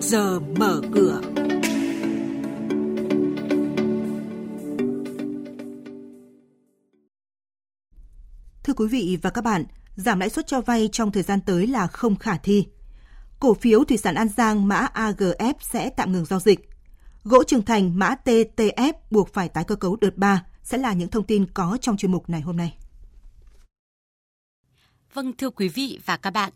trước giờ mở cửa. Thưa quý vị và các bạn, giảm lãi suất cho vay trong thời gian tới là không khả thi. Cổ phiếu thủy sản An Giang mã AGF sẽ tạm ngừng giao dịch. Gỗ Trường Thành mã TTF buộc phải tái cơ cấu đợt 3 sẽ là những thông tin có trong chuyên mục này hôm nay. Vâng thưa quý vị và các bạn,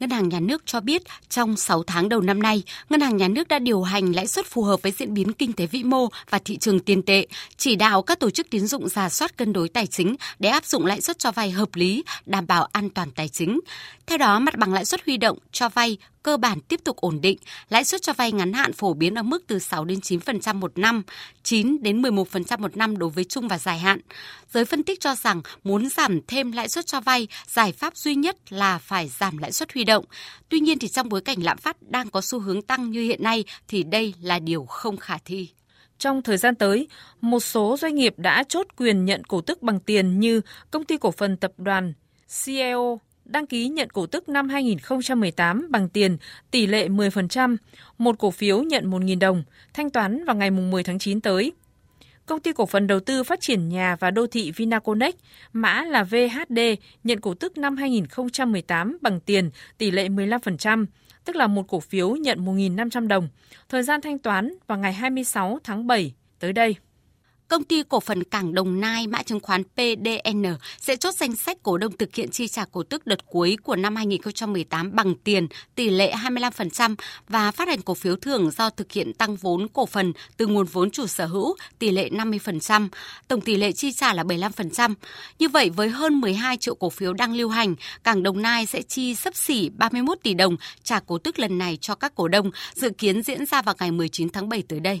Ngân hàng Nhà nước cho biết trong 6 tháng đầu năm nay, Ngân hàng Nhà nước đã điều hành lãi suất phù hợp với diễn biến kinh tế vĩ mô và thị trường tiền tệ, chỉ đạo các tổ chức tín dụng giả soát cân đối tài chính để áp dụng lãi suất cho vay hợp lý, đảm bảo an toàn tài chính. Theo đó, mặt bằng lãi suất huy động cho vay cơ bản tiếp tục ổn định, lãi suất cho vay ngắn hạn phổ biến ở mức từ 6 đến 9% một năm, 9 đến 11% một năm đối với trung và dài hạn. Giới phân tích cho rằng muốn giảm thêm lãi suất cho vay, giải pháp duy nhất là phải giảm lãi suất huy động. Tuy nhiên thì trong bối cảnh lạm phát đang có xu hướng tăng như hiện nay thì đây là điều không khả thi. Trong thời gian tới, một số doanh nghiệp đã chốt quyền nhận cổ tức bằng tiền như công ty cổ phần tập đoàn CEO đăng ký nhận cổ tức năm 2018 bằng tiền tỷ lệ 10%, một cổ phiếu nhận 1.000 đồng, thanh toán vào ngày 10 tháng 9 tới. Công ty cổ phần đầu tư phát triển nhà và đô thị Vinaconex, mã là VHD, nhận cổ tức năm 2018 bằng tiền tỷ lệ 15%, tức là một cổ phiếu nhận 1.500 đồng. Thời gian thanh toán vào ngày 26 tháng 7 tới đây. Công ty cổ phần Cảng Đồng Nai mã chứng khoán PDN sẽ chốt danh sách cổ đông thực hiện chi trả cổ tức đợt cuối của năm 2018 bằng tiền tỷ lệ 25% và phát hành cổ phiếu thưởng do thực hiện tăng vốn cổ phần từ nguồn vốn chủ sở hữu tỷ lệ 50%, tổng tỷ lệ chi trả là 75%. Như vậy với hơn 12 triệu cổ phiếu đang lưu hành, Cảng Đồng Nai sẽ chi sấp xỉ 31 tỷ đồng trả cổ tức lần này cho các cổ đông, dự kiến diễn ra vào ngày 19 tháng 7 tới đây.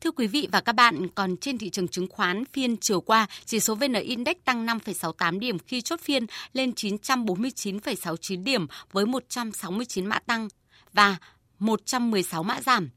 Thưa quý vị và các bạn, còn trên thị trường chứng khoán phiên chiều qua, chỉ số VN Index tăng 5,68 điểm khi chốt phiên lên 949,69 điểm với 169 mã tăng. Và 116 mã giảm.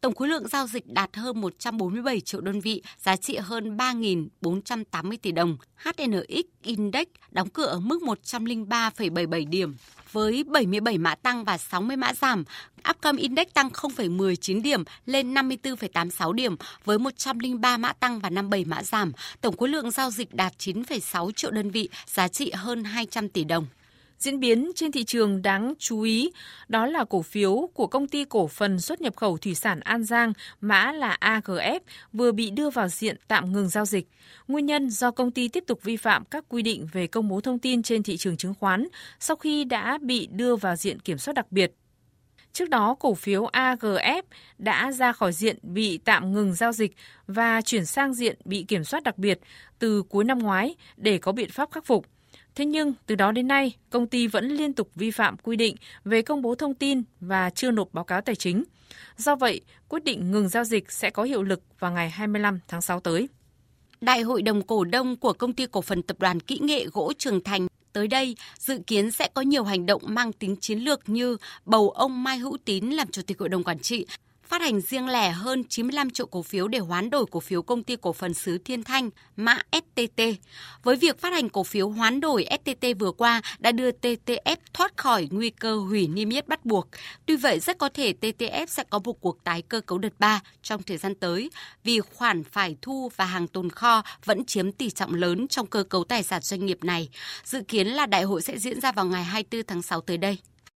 Tổng khối lượng giao dịch đạt hơn 147 triệu đơn vị, giá trị hơn 3.480 tỷ đồng. HNX Index đóng cửa ở mức 103,77 điểm với 77 mã tăng và 60 mã giảm. Upcom Index tăng 0,19 điểm lên 54,86 điểm với 103 mã tăng và 57 mã giảm. Tổng khối lượng giao dịch đạt 9,6 triệu đơn vị, giá trị hơn 200 tỷ đồng. Diễn biến trên thị trường đáng chú ý đó là cổ phiếu của công ty cổ phần xuất nhập khẩu thủy sản An Giang, mã là AGF, vừa bị đưa vào diện tạm ngừng giao dịch. Nguyên nhân do công ty tiếp tục vi phạm các quy định về công bố thông tin trên thị trường chứng khoán sau khi đã bị đưa vào diện kiểm soát đặc biệt Trước đó, cổ phiếu AGF đã ra khỏi diện bị tạm ngừng giao dịch và chuyển sang diện bị kiểm soát đặc biệt từ cuối năm ngoái để có biện pháp khắc phục. Thế nhưng, từ đó đến nay, công ty vẫn liên tục vi phạm quy định về công bố thông tin và chưa nộp báo cáo tài chính. Do vậy, quyết định ngừng giao dịch sẽ có hiệu lực vào ngày 25 tháng 6 tới. Đại hội đồng cổ đông của công ty cổ phần tập đoàn kỹ nghệ gỗ Trường Thành tới đây dự kiến sẽ có nhiều hành động mang tính chiến lược như bầu ông Mai Hữu Tín làm chủ tịch hội đồng quản trị phát hành riêng lẻ hơn 95 triệu cổ phiếu để hoán đổi cổ phiếu công ty cổ phần xứ Thiên Thanh, mã STT. Với việc phát hành cổ phiếu hoán đổi STT vừa qua đã đưa TTF thoát khỏi nguy cơ hủy niêm yết bắt buộc. Tuy vậy, rất có thể TTF sẽ có một cuộc tái cơ cấu đợt 3 trong thời gian tới vì khoản phải thu và hàng tồn kho vẫn chiếm tỷ trọng lớn trong cơ cấu tài sản doanh nghiệp này. Dự kiến là đại hội sẽ diễn ra vào ngày 24 tháng 6 tới đây.